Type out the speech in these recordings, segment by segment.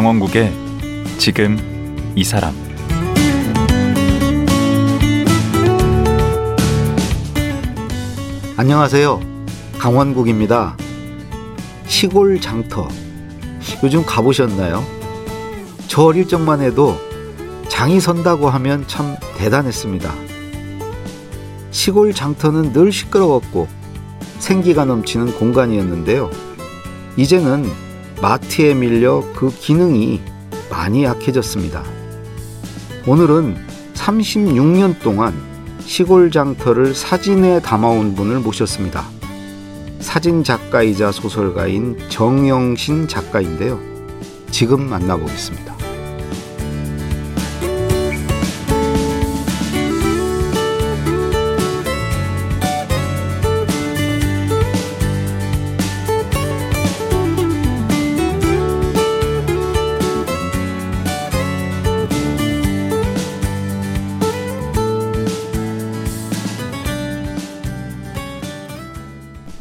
강원국의 지금 이 사람 안녕하세요. 강원국입니다. 시골 장터. 요즘 가보셨나요? 저 어릴 적만 해도 장이 선다고 하면 참 대단했습니다. 시골 장터는 늘 시끄러웠고 생기가 넘치는 공간이었는데요. 이제는 마트에 밀려 그 기능이 많이 약해졌습니다. 오늘은 36년 동안 시골 장터를 사진에 담아온 분을 모셨습니다. 사진 작가이자 소설가인 정영신 작가인데요. 지금 만나보겠습니다.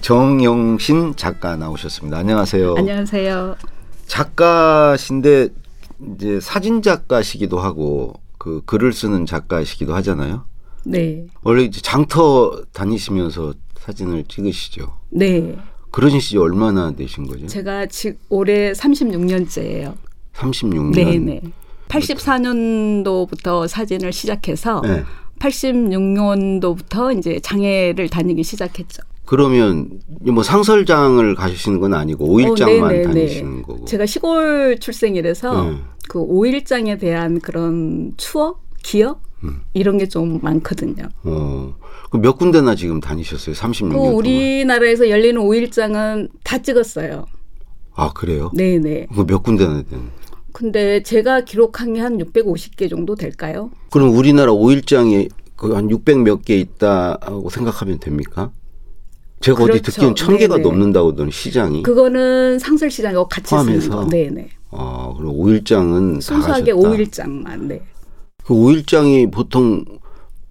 정영신 작가 나오셨습니다. 안녕하세요. 안녕하세요. 작가신데 이제 사진 작가시기도 하고 그 글을 쓰는 작가시기도 하잖아요. 네. 원래 이제 장터 다니시면서 사진을 찍으시죠. 네. 그러신 지 얼마나 되신 거죠? 제가 지금 올해 36년째예요. 36년. 네, 네. 84년도부터 사진을 시작해서 네. 86년도부터 이제 장애를 다니기 시작했죠. 그러면 뭐 상설장을 가시는 건 아니고 오일장만 어, 네, 네, 다니시는 네. 거고. 제가 시골 출생이라서 네. 그 오일장에 대한 그런 추억, 기억 음. 이런 게 좀 많거든요. 어. 그몇 군데나 지금 다니셨어요? 36년 그. 우리나라에서 열리는 오일장은 다 찍었어요. 아, 그래요? 네, 네. 그몇 군데나 되는. 근데 제가 기록한 게 한 650개 정도 될까요? 그럼 우리나라 오일장이 그 한 600 몇 개 있다고 생각하면 됩니까? 제가 어디 그렇죠. 듣기엔 천 개가. 넘는다고 하더니 시장이. 그거는 상설 시장하고 같이 쓰는 포함해서? 거. 네네. 아, 그럼 오일장은 다 순수하게. 오일장만. 네. 그 오일장이 보통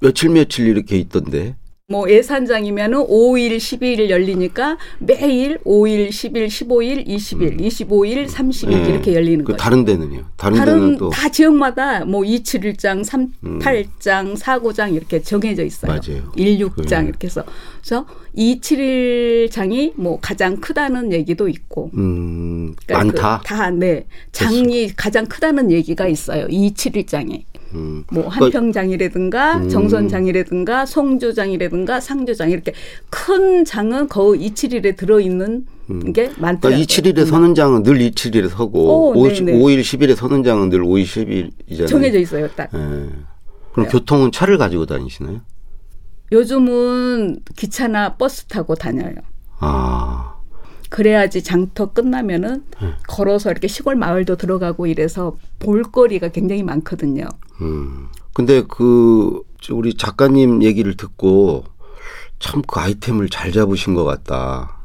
며칠 며칠 이렇게 있던데. 뭐 예산장이면은 5일, 12일 열리니까 매일 5일, 10일, 15일, 20일, 25일, 30일 예. 이렇게 열리는 그 거죠. 다른 데는요? 다른, 데는 다른 또다 지역마다 뭐 271장, 38장, 49장 이렇게 정해져 있어요. 맞아요. 16장 그- 이렇게 해서 그래서 271장이 뭐 가장 크다는 얘기도 있고 음, 그러니까 많다. 그 다, 네. 장이 가장 크다는 얘기가 있어요. 271장에. 음. 뭐 한평장이라든가 음. 정선장이라든가 송주장이라든가 상주장 이렇게 큰 장은 거의 271에 들어있는 게 많더라고요. 그러니까 27일에 서는 장은 늘 27일에 서고 오, 오, 네네. 5일 10일에 서는 장은 늘 5일 10일이잖아요. 정해져 있어요, 딱. 예. 그럼 교통은 차를 가지고 다니시나요? 요즘은 기차나 버스 타고 다녀요. 아. 그래야지 장터 끝나면은 네. 걸어서 이렇게 시골 마을도 들어가고 이래서 볼거리가 굉장히 많거든요. 음. 근데 그 우리 작가님 얘기를 듣고 참 그 아이템을 잘 잡으신 것 같다.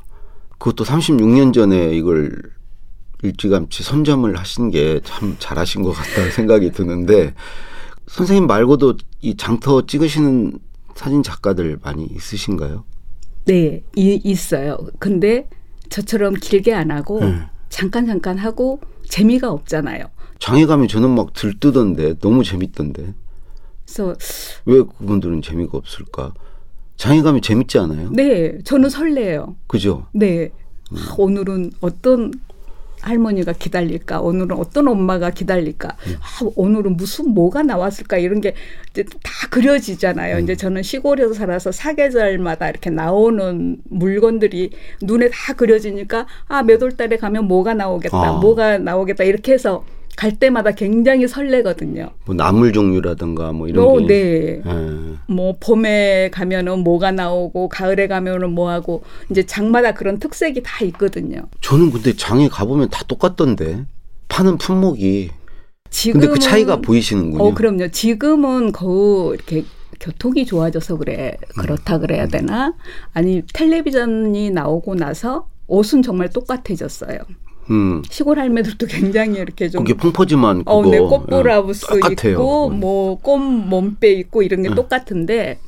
그것도 36년 전에 이걸 일찌감치 선점을 하신 게 참 잘하신 것 같다는 생각이 드는데 선생님 말고도 이 장터 찍으시는 사진 작가들 많이 있으신가요? 네, 이, 있어요. 근데 저처럼 길게 안 하고 네. 잠깐 잠깐 하고 재미가 없잖아요. 장에 가면 저는 막 들뜨던데 너무 재밌던데 그래서 왜 그분들은 재미가 없을까? 장에 가면 재밌지 않아요? 네, 저는 설레요. 그죠? 네, 아, 오늘은 어떤 할머니가 기다릴까? 오늘은 어떤 엄마가 기다릴까? 아, 오늘은 무슨 뭐가 나왔을까? 이런 게 다 그려지잖아요. 이제 저는 시골에서 살아서 사계절마다 이렇게 나오는 물건들이 눈에 다 그려지니까 아, 몇 월 달에 가면 뭐가 나오겠다. 아. 뭐가 나오겠다. 이렇게 해서 갈 때마다 굉장히 설레거든요. 뭐 나물 종류라든가 뭐 이런 어, 게 네. 예. 뭐 봄에 가면은 뭐가 나오고 가을에 가면은 뭐 하고 이제 장마다 그런 특색이 다 있거든요. 저는 근데 장에 가보면 다 똑같던데 파는 품목이 지금 근데 그 차이가 보이시는군요. 어 그럼요. 지금은 거의 이렇게 교통이 좋아져서 그래 그렇다 그래야 되나? 아니 텔레비전이 나오고 나서 옷은 정말 똑같아졌어요. 음. 시골 할매들도 굉장히 이렇게 좀 그게 펑퍼짐한 그거 어, 네, 꽃브라우스 예, 똑같아요. 있고 음. 뭐꽃 몸빼 있고 이런 게 네. 똑같은데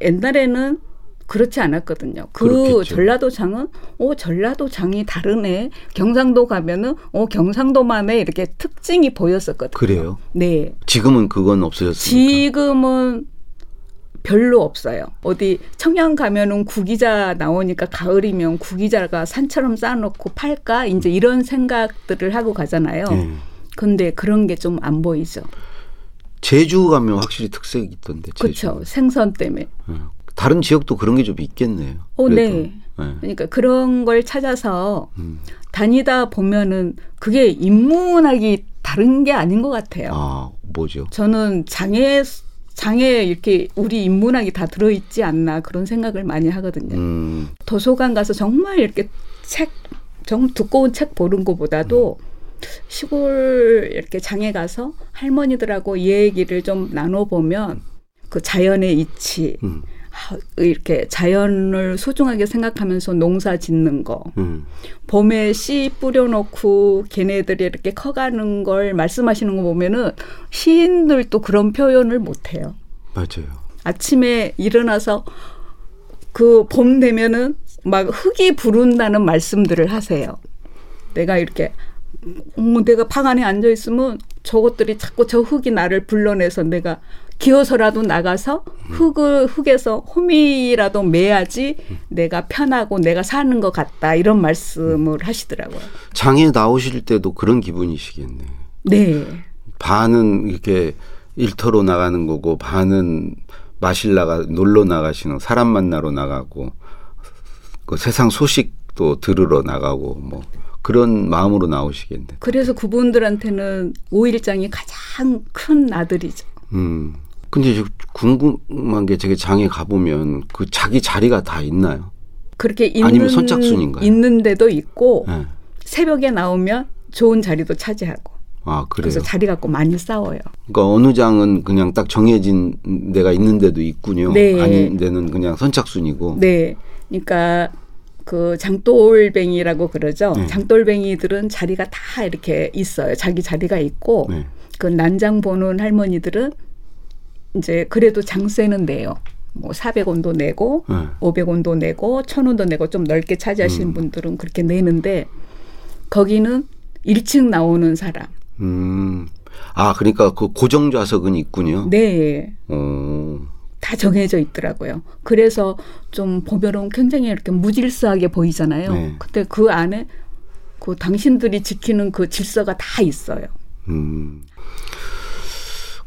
옛날에는 그렇지 않았거든요. 그 그렇겠죠. 전라도장은 어 전라도장이 다르네. 경상도 가면은 어 경상도만의 이렇게 특징이 보였었거든요. 그래요. 네. 지금은 그건 없어졌습니까? 지금은 별로 없어요. 어디 청양 가면은 구기자 나오니까 가을이면 구기자가 산처럼 쌓아놓고 팔까 이제 이런 생각들을 하고 가잖아요. 예. 근데 그런 게 좀 안 보이죠. 제주 가면 확실히 특색이 있던데. 그렇죠. 생선 때문에. 예. 다른 지역도 그런 게 좀 있겠네요. 어. 네. 예. 그러니까 그런 걸 찾아서 음. 다니다 보면은 그게 인문학이 다른 게 아닌 것 같아요. 아 뭐죠? 저는 장애 장애 이렇게 우리 인문학이 다 들어있지 않나 그런 생각을 많이 하거든요. 음, 도서관 가서 정말 이렇게 책, 정 두꺼운 책 보는 것보다도 시골 이렇게 장에 가서 할머니들하고 얘기를 좀 나눠보면 그 자연의 이치, 음, 아, 이렇게 자연을 소중하게 생각하면서 농사 짓는 거, 음. 봄에 씨 뿌려놓고 걔네들이 이렇게 커가는 걸 말씀하시는 거 보면은 시인들도 그런 표현을 못해요. 맞아요. 아침에 일어나서 그 봄 되면은 막 흙이 부른다는 말씀들을 하세요. 내가 이렇게 어, 내가 방 안에 앉아 있으면 저것들이 자꾸 저 흙이 나를 불러내서 내가 기어서라도 나가서 흙을 흙에서 호미라도 매야지 내가 편하고 내가 사는 것 같다 이런 말씀을 하시더라고요. 장에 나오실 때도 그런 기분이시겠네. 네, 반은 이렇게 일터로 나가는 거고 반은 마실 나가 놀러 나가시는 사람 만나러 나가고 그 세상 소식도 들으러 나가고 뭐 그런 마음으로 나오시겠네. 그래서 그분들한테는 오일장이 가장 큰 아들이죠. 음. 근데 저 궁금한 게 제가 장에 가보면 그 자기 자리가 다 있나요? 그렇게 있는 아니면 선착순인가요? 있는 데도 있고 예. 새벽에 나오면 좋은 자리도 차지하고 아. 그래서 자리 갖고 많이 싸워요. 그러니까 어느 장은 그냥 딱 정해진 데가 있는 데도 있군요. 네. 아닌 데는 그냥 선착순이고. 네, 그러니까 그 장돌뱅이라고 그러죠. 네. 장돌뱅이들은 자리가 다 이렇게 있어요. 자기 자리가 있고 네. 그 난장 보는 할머니들은 이제 그래도 장세는 내요. 뭐 400원도 내고 네. 500원도 내고 1000원도 내고 좀 넓게 차지하시는 분들은 그렇게 내는데 거기는 1층 나오는 사람. 음. 아, 그러니까 그 고정 좌석은 있군요. 네. 어. 다 정해져 있더라고요. 그래서 좀 보면은 굉장히 이렇게 무질서하게 보이잖아요. 네. 근데 그 안에 그 당신들이 지키는 그 질서가 다 있어요. 음.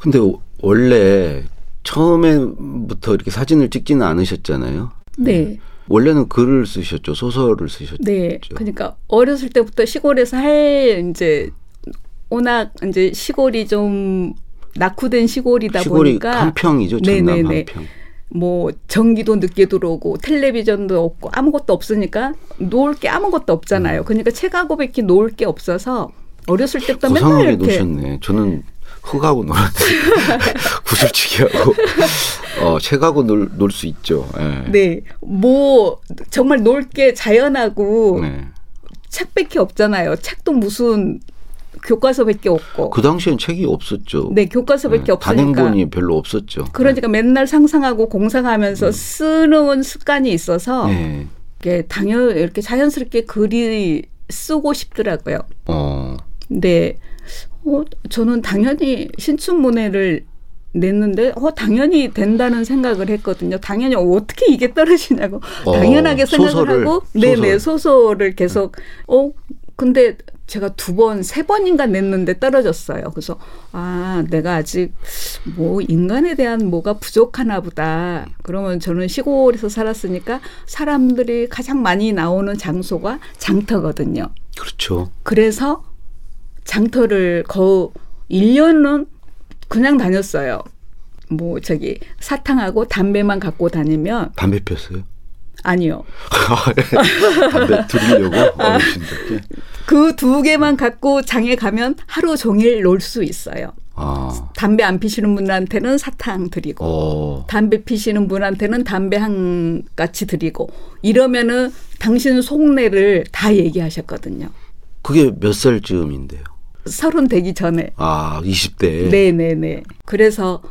근데 원래 처음에부터 이렇게 사진을 찍지는 않으셨잖아요. 네. 원래는 글을 쓰셨죠. 소설을 쓰셨죠. 네. 그러니까 어렸을 때부터 시골에서 할 이제 워낙 이제 시골이 좀 낙후된 시골이다 시골이 보니까 한평이죠. 전남 네네네. 한평. 뭐 전기도 늦게 들어오고 텔레비전도 없고 아무것도 없으니까 놓을 게 아무것도 음. 없잖아요. 그러니까 책하고 밖에 놓을 게 없어서 어렸을 때부터 맨날 이렇게 노셨네. 저는 흙하고 놀았는데 구슬치기하고 어 책하고 놀 수 있죠. 예. 네. 뭐 정말 놀 게 자연하고 네. 책밖에 없잖아요. 책도 무슨 교과서밖에 없고. 그 당시엔 책이 없었죠. 네, 교과서밖에 네, 없으니까. 단행본이 별로 없었죠. 그러니까 맨날 상상하고 공상하면서 쓰는 습관이 있어서 네. 이게 당연 이렇게 자연스럽게 글이 쓰고 싶더라고요. 어. 근데 어, 저는 당연히 신춘문예를 냈는데 어 당연히 된다는 생각을 했거든요. 당연히 어떻게 이게 떨어지냐고 어, 당연하게 생각을 소설을, 하고 네네 소설 을 계속 어 근데 제가 두 번, 세 번인가 냈는데 떨어졌어요. 그래서 아, 내가 아직 뭐 인간에 대한 뭐가 부족하나 보다. 그러면 저는 시골에서 살았으니까 사람들이 가장 많이 나오는 장소가 장터거든요. 그렇죠. 그래서 장터를 거의 1년은 그냥 다녔어요. 뭐 저기 사탕하고 담배만 갖고 다니면 담배 폈어요. 아니요. 담배 드리려고 어르신들께. 그 두 개만 갖고 장에 가면 하루 종일 놀 수 있어요. 아. 담배 안 피시는 분한테는 사탕 드리고 어. 담배 피시는 분한테는 담배 한 같이 드리고 이러면은 당신 속내를 다 얘기하셨거든요. 그게 몇 살쯤인데요? 서른 되기 전에. 아, 20대. 네네네. 그래서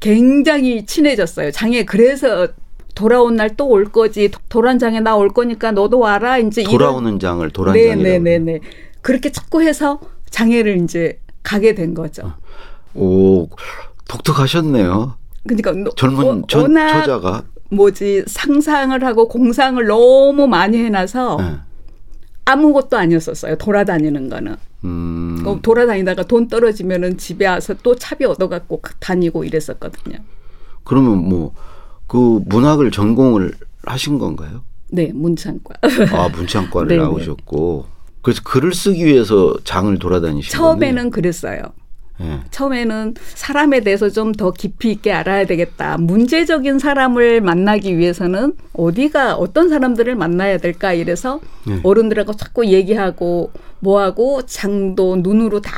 굉장히 친해졌어요. 장에 그래서 돌아온 날 또 올 거지. 도란장에 나 올 거니까 너도 와라. 이제 돌아오는 장을 도란장이라고. 네네네네. 그렇게 자꾸 해서 장애를 이제 가게 된 거죠. 오 독특하셨네요. 그러니까 너- 젊은 워- 전, 처자가. 뭐지 상상을 하고 공상을 너무 많이 해놔서 네. 아무것도 아니었었어요. 돌아다니는 거는. 음, 그 돌아다니다가 돈 떨어지면은 집에 와서 또 차비 얻어갖고 다니고 이랬었거든요. 그러면 뭐 그 문학을 전공을 하신 건가요? 네, 문창과. 아 문창과를 네네. 나오셨고 그래서 글을 쓰기 위해서 장을 돌아다니신 처음에는 그랬어요. 예. 처음에는 사람에 대해서 좀 더 깊이 있게 알아야 되겠다. 문제적인 사람을 만나기 위해서는 어디가 어떤 사람들을 만나야 될까 이래서 네. 어른들하고 자꾸 얘기하고 뭐하고 장도 눈으로 다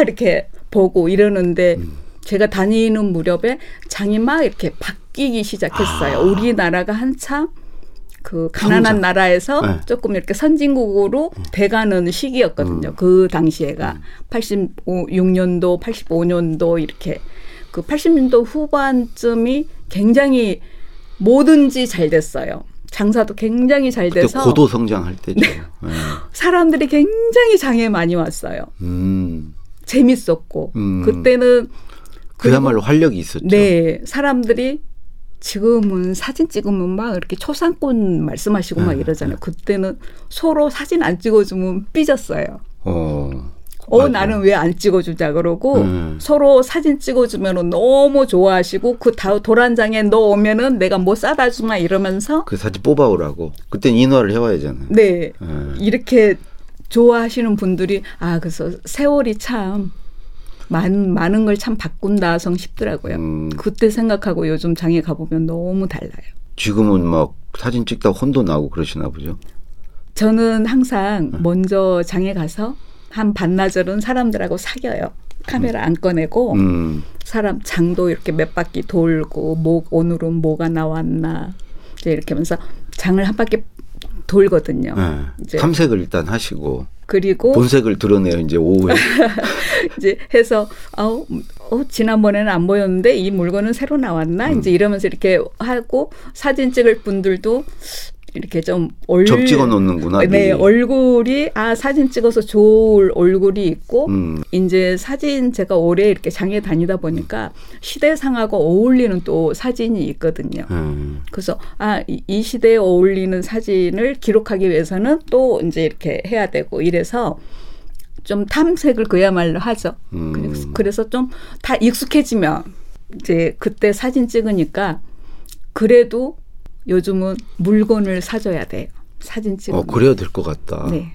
이렇게 보고 이러는데 음. 제가 다니는 무렵에 장이 막 이렇게 바뀌기 시작했어요. 아. 우리나라가 한참 그 가난한 성장. 나라에서 네. 조금 이렇게 선진국으로 돼가는 시기였거든요. 그 당시에가 86년도, 85년도 이렇게 그 80년도 후반쯤이 굉장히 뭐든지 잘 됐어요. 장사도 굉장히 잘 돼서 고도 성장할 때죠. 네. 예. 사람들이 굉장히 장에 많이 왔어요. 음, 재밌었고 음. 그때는 그야말로 활력이 있었죠. 네 사람들이 지금은 사진 찍으면 막 이렇게 초상권 말씀하시고 막 네, 이러잖아요. 그때는 서로 사진 안 찍어주면 삐졌어요. 어, 어 맞아요. 나는 왜 안 찍어주자 그러고 음. 서로 사진 찍어주면은 너무 좋아하시고 그 다 도란장에 너 오면은 내가 뭐 싸다 주마 이러면서 그 사진 뽑아오라고. 그땐 인화를 해와야잖아요. 네 예. 이렇게 좋아하시는 분들이 아 그래서 세월이 참 많은 많은 걸 참 바꾼다 성 싶더라고요. 음. 그때 생각하고 요즘 장에 가보면 너무 달라요. 지금은 막 사진 찍다 혼도 나고 그러시나 보죠. 저는 항상 먼저 장에 가서 한 반나절은 사람들하고 사겨요. 카메라 안 꺼내고 음, 사람 장도 이렇게 몇 바퀴 돌고 뭐 오늘은 뭐가 나왔나 이제 이렇게 하면서 장을 한 바퀴 돌거든요. 예. 이제 탐색을 일단 하시고 그리고 본색을 드러내요. 이제 오후에. 이제 해서 어, 어 지난번에는 안 보였는데 이 물건은 새로 나왔나 음. 이제 이러면서 이렇게 하고 사진 찍을 분들도 이렇게 좀 얼, 접 찍어 놓는구나. 네. 얼굴이 아 사진 찍어서 좋을 얼굴이 있고 음, 이제 사진 제가 오래 이렇게 장에 다니다 보니까 시대상하고 어울리는 또 사진이 있거든요. 음. 그래서 아이 시대에 어울리는 사진을 기록하기 위해서는 또 이제 이렇게 해야 되고 이래서 좀 탐색을 그야말로 하죠. 음. 그래서 좀 다 익숙해지면 이제 그때 사진 찍으니까 그래도 요즘은 물건을 사줘야 돼요. 사진 찍으면. 어, 그래야 될 것 같다. 네.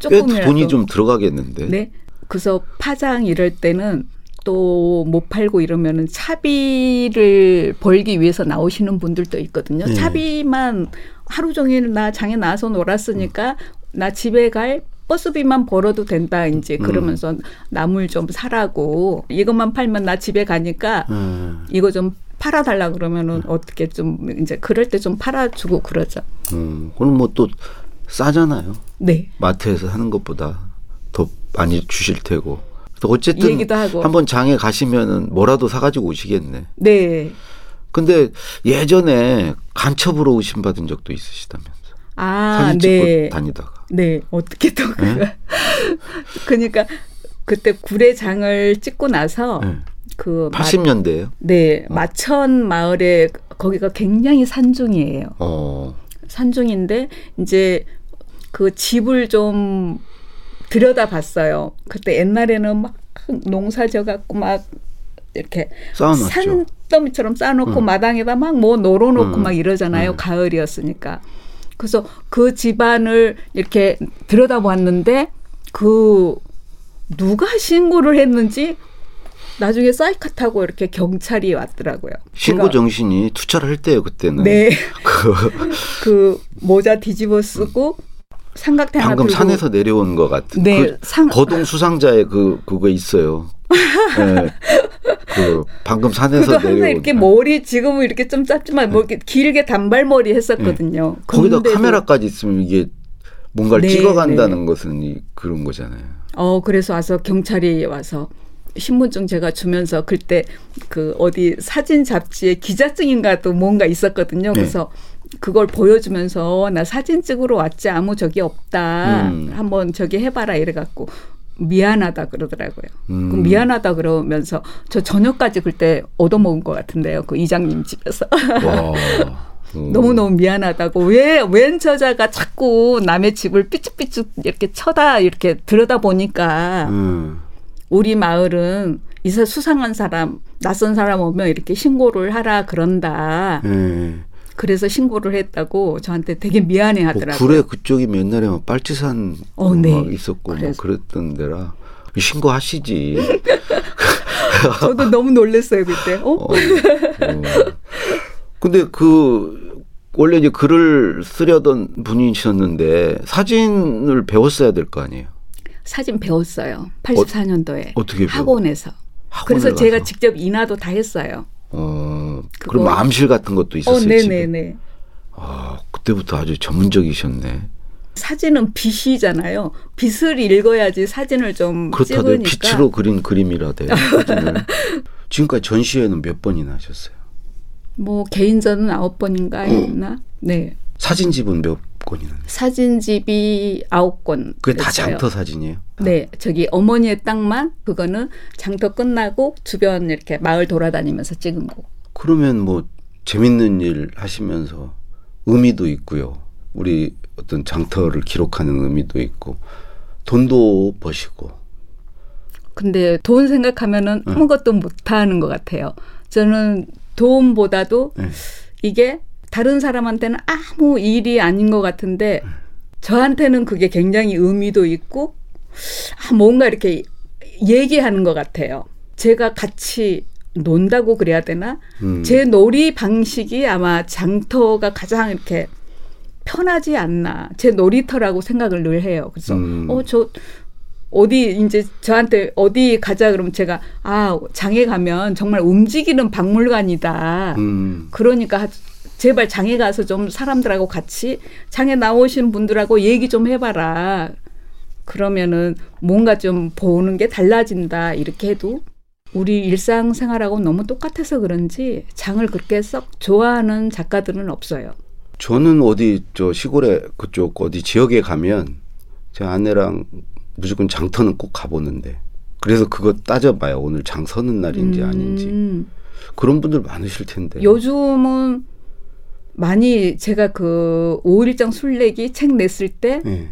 꽤 조금이라도. 돈이 좀 들어가겠는데. 네. 그래서 파장 이럴 때는 또 못 팔고 이러면은 차비를 벌기 위해서 나오시는 분들도 있거든요. 네. 차비만 하루 종일 나 장에 나와서 놀았으니까 나 집에 갈 버스비만 벌어도 된다 음. 이제 그러면서 나물 좀 사라고 이것만 팔면 나 집에 가니까 음, 이거 좀 팔아달라 그러면은 어떻게 좀 이제 그럴 때 좀 팔아주고 그러죠. 음. 그럼 뭐 또 싸잖아요. 네. 마트에서 하는 것보다 더 많이 주실 테고. 또이 어쨌든 얘기도 하고. 한번 장에 가시면은 뭐라도 사가지고 오시겠네. 네. 근데 예전에 간첩으로 의심 받은 적도 있으시다면서. 아, 사진 찍고 네. 다니다가. 네, 어떻게 또 그, 네? 그러니까 그때 구례장을 찍고 나서 네. 그 마, 80년대예요. 네 마천 마을에 거기가 굉장히 산중이에요. 어. 산중인데 이제 그 집을 좀 들여다봤어요. 그때 옛날에는 막 농사져 갖고 막 이렇게 쌓아놨죠. 산더미처럼 쌓아놓고 응. 마당에다 막뭐 널어놓고 응. 막 이러잖아요. 응. 가을이었으니까. 그래서 그 집안을 이렇게 들여다봤는데 그 누가 신고를 했는지 나중에 사이카 타고 이렇게 경찰이 왔더라고요. 신고 제가- 정신이 투철할 때요 그때는. 네. 그 그 모자 뒤집어 쓰고 삼각대 하나 방금 들고 산에서 내려온 것 같은. 네, 그 상- 거동 수상자의 그 그거 있어요. 네. 그 방금 산에서 그도 항상 내려온. 이렇게 머리 지금은 이렇게 좀 짧지만 뭐 이렇게 길게 단발머리 했었거든요. 네. 거기다 카메라까지 있으면 이게 뭔가를 네, 찍어간다는 것은 이, 그런 거잖아요. 어 그래서 와서 경찰이 와서 신분증 제가 주면서 그때 그 어디 사진 잡지에 기자증인가 또 뭔가 있었거든요. 네. 그래서 그걸 보여주면서 나 사진 찍으러 왔지 아무 적이 없다. 음. 한번 저기 해봐라 이래갖고 미안하다 그러더라고요. 음. 그 미안하다 그러면서 저 저녁까지 그때 얻어먹은 것 같은데요. 그 이장님 집에서. 와. 음. 너무너무 미안하다고 왜 웬 저자가 자꾸 남의 집을 삐쭉삐쭉 이렇게 쳐다 이렇게 들여다 보니까 음. 우리 마을은 이사 수상한 사람 낯선 사람 오면 이렇게 신고를 하라 그런다. 예. 그래서 신고를 했다고 저한테 되게 미안해 뭐 하더라고요. 구례 그쪽이 옛날에 막 빨치산 어, 네. 막 있었고 뭐. 그랬던 데라 신고하시지. 저도 너무 놀랐어요 그때. 어? 어. 어. 근데 그 원래 이제 글을 쓰려던 분이셨는데 사진을 배웠어야 될 거 아니에요. 사진 배웠어요. 84년도에 어 떻게 배워? 학원에서. 학원에 그래서 제가 가서? 직접 인화도 다 했어요. 어. 그거- 그럼 암실 같은 것도 어, 있었을 집에. 네네네. 아, 그때부터 아주 전문적이셨네. 사진은 빛이잖아요. 빛을 읽어야지 사진을 좀 그렇다고요. 찍으니까. 빛으로 그린 그림이라 돼. 사진을. 지금까지 전시회는 몇 번이나 하셨어요? 뭐 개인전은 아홉 번인가 했나? 네. 사진집은 몇 건이나? 사진집이 아홉 권. 그게 다 됐어요. 장터 사진이에요? 네, 저기 어머니의 땅만 그거는 장터 끝나고 주변 이렇게 마을 돌아다니면서 찍은 거. 그러면 뭐 재밌는 일 하시면서 의미도 있고요. 우리 어떤 장터를 기록하는 의미도 있고 돈도 버시고 근데 돈 생각하면은 네. 아무것도 못하는 것 같아요. 저는 돈보다도 네. 이게 다른 사람한테는 아무 일이 아닌 것 같은데 저한테는 그게 굉장히 의미도 있고 아, 뭔가 이렇게 얘기하는 것 같아요. 제가 같이 논다고 그래야 되나? 음. 제 놀이 방식이 아마 장터가 가장 이렇게 편하지 않나. 제 놀이터라고 생각을 늘 해요. 그래서 음. 어 저 어디 이제 저한테 어디 가자 그러면 제가 아 장에 가면 정말 움직이는 박물관이다. 음. 그러니까 하- 제발 장에 가서 좀 사람들하고 같이 장에 나오시는 분들하고 얘기 좀 해봐라. 그러면은 뭔가 좀 보는 게 달라진다 이렇게 해도 우리 일상생활하고 너무 똑같아서 그런지 장을 그렇게 썩 좋아하는 작가들은 없어요. 저는 어디 저 시골에 그쪽 어디 지역에 가면 제 아내랑 무조건 장터는 꼭 가보는데 그래서 그거 따져봐요. 오늘 장 서는 날인지 아닌지 음, 그런 분들 많으실 텐데. 요즘은 많이 제가 그 오일장 술래기 책 냈을 때 예.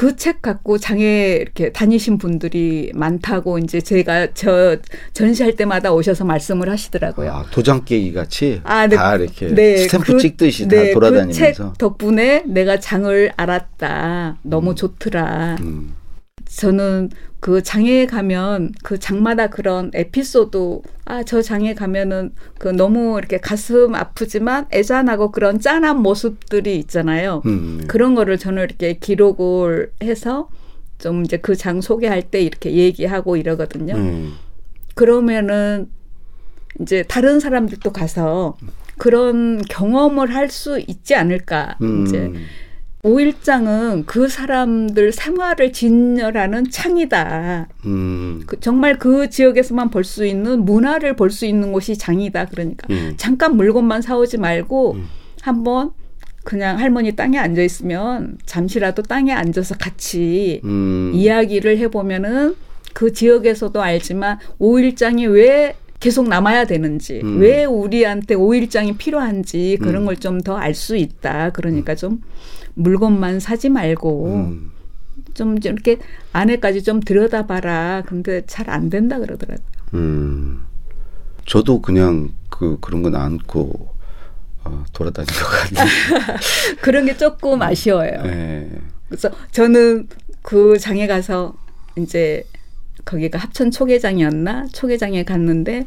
그 책 갖고 장에 이렇게 다니신 분들이 많다고 이제 제가 저 전시할 때마다 오셔서 말씀을 하시더라고요. 아, 도장 깨기 같이 아, 네. 다 이렇게 네, 스탬프 그- 찍듯이 네, 다 돌아다니면서. 그 책 덕분에 내가 장을 알았다. 너무 좋더라. 음. 저는 그 장에 가면 그 장마다 그런 에피소드 아 저 장에 가면은 그 너무 이렇게 가슴 아프지만 애잔하고 그런 짠한 모습들이 있잖아요. 음, 네. 그런 거를 저는 이렇게 기록을 해서 좀 이제 그 장 소개할 때 이렇게 얘기하고 이러거든요. 음. 그러면은 이제 다른 사람들도 가서 그런 경험을 할 수 있지 않을까. 음. 이제 오일장은 그 사람들 생활을 진열하는 창이다. 음. 그 정말 그 지역에서만 볼 수 있는 문화를 볼 수 있는 곳이 장이다. 그러니까 음. 잠깐 물건만 사오지 말고 음. 한번 그냥 할머니 땅에 앉아 있으면 잠시라도 땅에 앉아서 같이 음. 이야기를 해보면은 그 지역에서도 알지만 오일장이 왜 계속 남아야 되는지, 음. 왜 우리한테 오일장이 필요한지 그런 음. 걸좀 더 알 수 있다. 그러니까 좀 물건만 사지 말고 음. 좀 이렇게 안에까지 좀 들여다봐라. 근데 잘 안 된다 그러더라고요. 음. 저도 그냥 그 그런 건 않고 어, 돌아다니는 것 같아요. 그런 게 조금 아쉬워요. 네. 그래서 저는 그 장에 가서 이제 거기가 합천 초계장이었나 초계장에 갔는데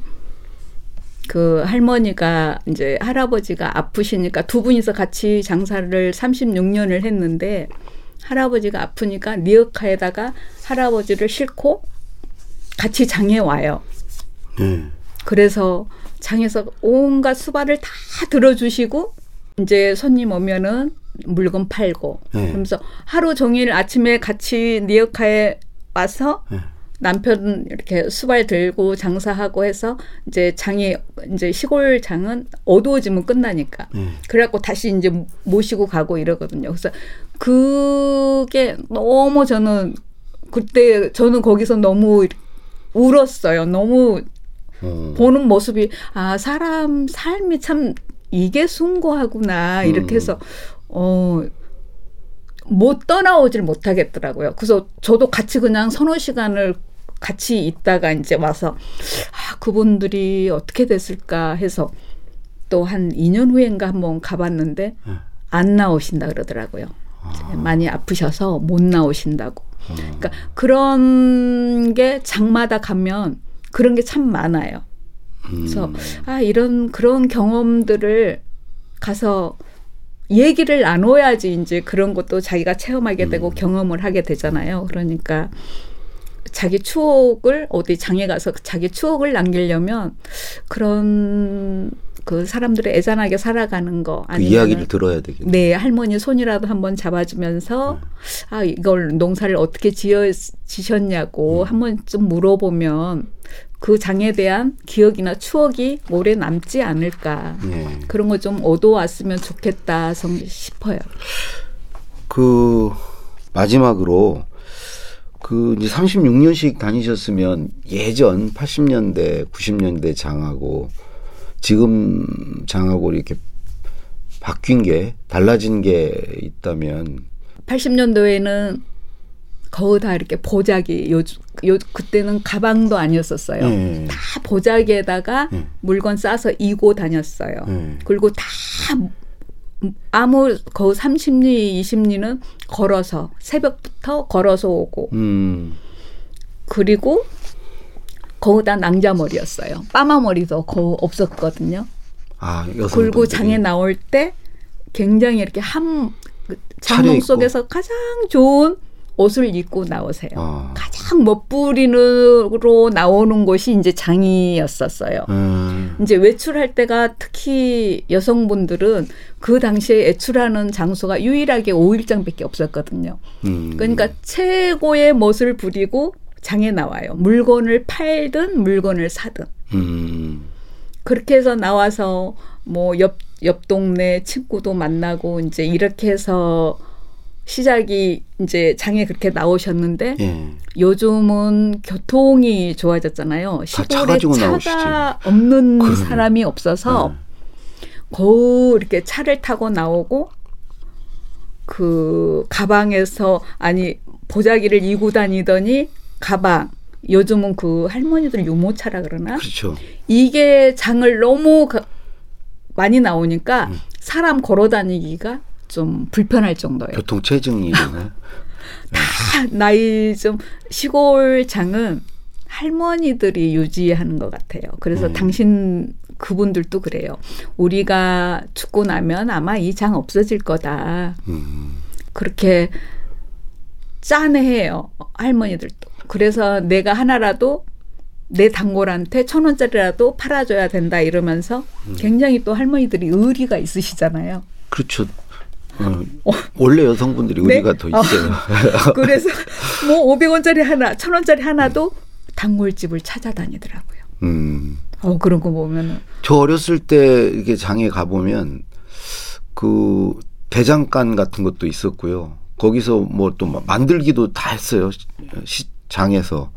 그 할머니가 이제 할아버지가 아프시니까 두 분이서 같이 장사를 36년을 했는데 할아버지가 아프니까 리어카에다가 할아버지를 싣고 같이 장에 와요. 네. 그래서 장에서 온갖 수발을 다 들어주시고 이제 손님 오면은 물건 팔고 네. 그러면서 하루 종일 아침에 같이 니어카에 와서 네. 남편 이렇게 수발 들고 장사하고 해서 이제 장이 이제 시골 장은 어두워지면 끝나니까. 네. 그래갖고 다시 이제 모시고 가고 이러거든요. 그래서 그게 너무 저는 그때 저는 거기서 너무 울었어요. 너무 어. 보는 모습이 아 사람 삶이 참 이게 숭고하구나 이렇게 음. 해서 어. 못 떠나오질 못하겠더라고요. 그래서 저도 같이 그냥 서너 시간을 같이 있다가 이제 와서 아, 그분들이 어떻게 됐을까 해서 또 한 2년 후인가 한번 가봤는데 네. 안 나오신다 그러더라고요. 이제 많이 아프셔서 못 나오신다고. 그러니까 그런 게 장마다 가면 그런 게 참 많아요. 그래서 음. 아 이런 그런 경험들을 가서 얘기를 나눠야지 이제 그런 것도 자기가 체험하게 되고 경험을 하게 되잖아요. 그러니까 자기 추억을 어디 장에 가서 자기 추억을 남기려면 그런 그 사람들의 애잔하게 살아가는 거그 아니면 이야기를 들어야 되겠네. 네, 할머니 손이라도 한번 잡아주면서 아 이걸 농사를 어떻게 지어 지셨냐고 한번 좀 물어보면 그 장에 대한 기억이나 추억이 오래 남지 않을까 네. 그런 거 좀 얻어왔으면 좋겠다 성- 싶어요. 그 마지막으로 그 이제 36년씩 다니셨으면 예전 80년대, 90년대 장하고 지금 장하고 이렇게 바뀐 게 달라진 게 있다면 80년도에는 거의 다 이렇게 보자기 요, 요 그때는 가방도 아니었었어요. 네. 다 보자기에다가 네. 물건 싸서 이고 다녔어요. 네. 그리고 다 아무 거의 30리, 20리는 걸어서 새벽부터 걸어서 오고 음, 그리고 거의 다 낭자머리였어요. 빠마머리도 거의 없었거든요. 아 그리고 장에 나올 때 굉장히 이렇게 한 장롱 차려입고. 속에서 가장 좋은 옷을 입고 나오세요. 아. 가장 멋부리로 나오는 곳이 이제 장이었었어요. 음, 이제 외출할 때가 특히 여성분들은 그 당시에 외출하는 장소가 유일하게 5일장밖에 없었거든요. 음. 그러니까 최고의 멋을 부리고 장에 나와요. 물건을 팔든 물건을 사든. 음, 그렇게 해서 나와서 뭐 옆 옆 동네 친구도 만나고 이제 이렇게 해서 시작이 이제 장에 그렇게 나오셨는데 예. 요즘은 교통이 좋아졌잖아요. 차 시골에 차가 없는 그러네. 사람이 없어서 네. 거의 이렇게 차를 타고 나오고 그 가방에서 아니 보자기를 이고 다니더니 가방 요즘은 그 할머니들 유모차라 그러나 그렇죠. 이게 장을 너무 가- 많이 나오니까 음. 사람 걸어 다니기가 좀 불편할 정도예요. 교통 체증이. 다 나이 좀 시골 장은 할머니들이 유지하는 것 같아요. 그래서 음. 당신 그분들도 그래요. 우리가 죽고 나면 아마 이 장 없어질 거다. 음, 그렇게 짠해해요. 할머니들도. 그래서 내가 하나라도 내 단골한테 천 원짜리라도 팔아줘야 된다 이러면서 음. 굉장히 또 할머니들이 의리가 있으시잖아요. 그렇죠. 어, 원래 여성분들이 네? 우리가 더 있어요. 그래서 뭐 500원짜리 하나, 천 원짜리 하나도 단골집을 찾아다니더라고요. 음. 어 그런 거 보면은 저 어렸을 때 이렇게 장에 가보면 그 대장간 같은 것도 있었고요. 거기서 뭐 또 만들기도 다 했어요. 시, 장에서.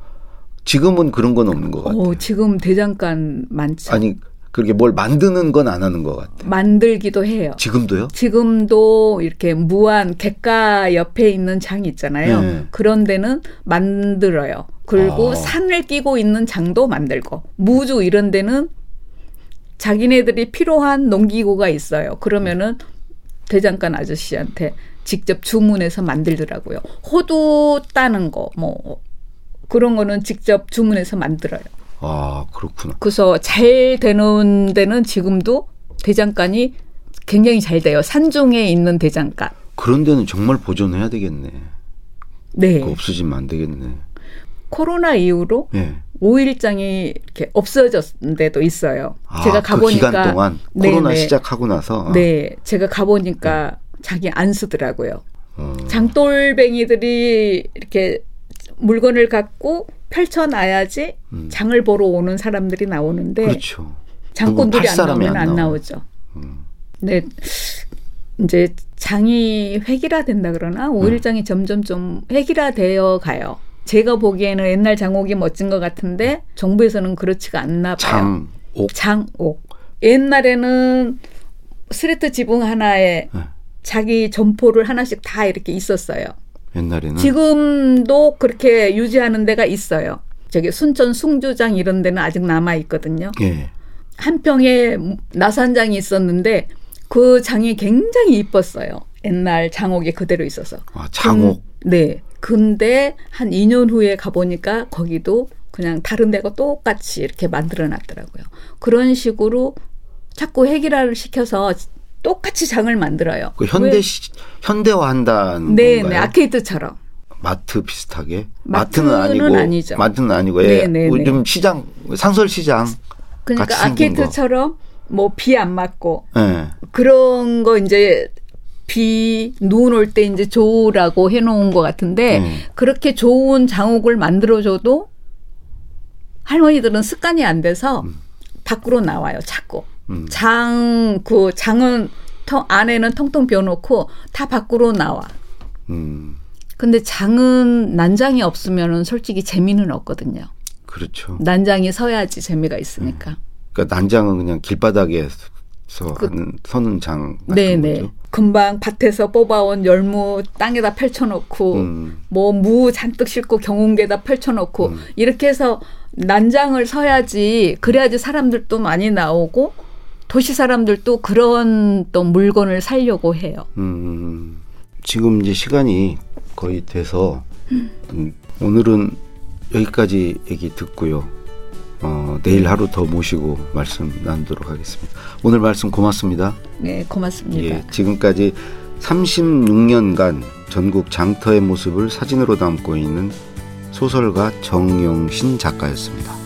지금은 그런 건 없는 것 같아요. 어 지금 대장간 많죠. 아니, 그렇게 뭘 만드는 건 안 하는 것 같아요. 만들기도 해요. 지금도요? 지금도 이렇게 무한 객가 옆에 있는 장이 있잖아요. 네. 그런 데는 만들어요. 그리고 아. 산을 끼고 있는 장도 만들고 무주 이런 데는 자기네들이 필요한 농기구가 있어요. 그러면은 대장간 아저씨한테 직접 주문해서 만들더라고요. 호두 따는 거 뭐 그런 거는 직접 주문해서 만들어요. 아, 그렇구나. 그래서 잘 되는 데는 지금도 대장간이 굉장히 잘 돼요. 산중에 있는 대장간. 그런 데는 정말 보존해야 되겠네. 네. 없어지면 안 되겠네. 코로나 이후로 예. 오일장이 이렇게 없어졌는 데도 있어요. 아, 제가 그 가보니까 기간 동안 네, 코로나 네. 시작하고 나서 네, 제가 가보니까 자기 안 쓰더라고요. 어, 장돌뱅이들이 이렇게 물건을 갖고 펼쳐놔야지 음. 장을 보러 오는 사람들이 나오는데 그렇죠. 장꾼들이 팔안 나오면 안 안. 나오죠. 음. 네. 이제 장이 획일화 된다 그러나 오일장이 점점 좀 획일화 되어 가요. 제가 보기에는 옛날 장옥이 멋진 것 같은데 정부에서는 그렇지가 않나 봐요. 장옥 장옥. 옛날에는 스레트 지붕 하나에 네. 자기 점포를 하나씩 다 이렇게 있었어요. 옛날에는 지금도 그렇게 유지하는 데가 있어요. 저기 순천 숭주장 이런 데는 아직 남아 있거든요. 예. 한 평에 나산장이 있었는데 그 장이 굉장히 이뻤어요. 옛날 장옥이 그대로 있어서. 아, 장옥 근- 네. 근데 한 2년 후에 가 보니까 거기도 그냥 다른 데가 똑같이 이렇게 만들어 놨더라고요. 그런 식으로 자꾸 획일화를 시켜서 똑같이 장을 만들어요. 그 현대 왜? 시, 현대화한다는 네, 건가요? 네. 아케이드처럼. 마트 비슷하게 마트는 마트는 아니고 아니죠. 마트는 아니고 예. 네, 네, 네. 요즘 시장 상설 시장 그러니까. 아케이드처럼 뭐 비 안 맞고 예. 그런 거 이제 비, 눈 올 때 이제 좋으라고 해놓은 것 같은데 네. 그렇게 좋은 장옥을 만들어줘도 할머니들은 습관이 안 돼서 밖으로 나와요, 자꾸. 음. 장, 그 장은 통, 안에는 통통 비워놓고 다 밖으로 나와. 음. 근데 장은 난장이 없으면은 솔직히 재미는 없거든요. 그렇죠. 난장이 서야지 재미가 있으니까. 그러니까 난장은 그냥 길바닥에서 그- 하는 서는 장 같은 네네. 거죠. 금방 밭에서 뽑아온 열무 땅에다 펼쳐놓고 음. 뭐무 잔뜩 싣고 경운기에다 펼쳐놓고 음. 이렇게 해서 난장을 서야지 그래야지 사람들도 많이 나오고 도시 사람들도 그런 또 물건을 살려고 해요. 음. 지금 이제 시간이 거의 돼서 음, 오늘은 여기까지 얘기 듣고요. 어, 내일 하루 더 모시고 말씀 나누도록 하겠습니다. 오늘 말씀 고맙습니다. 네, 고맙습니다. 예, 지금까지 36년간 전국 장터의 모습을 사진으로 담고 있는 소설가 정영신 작가였습니다.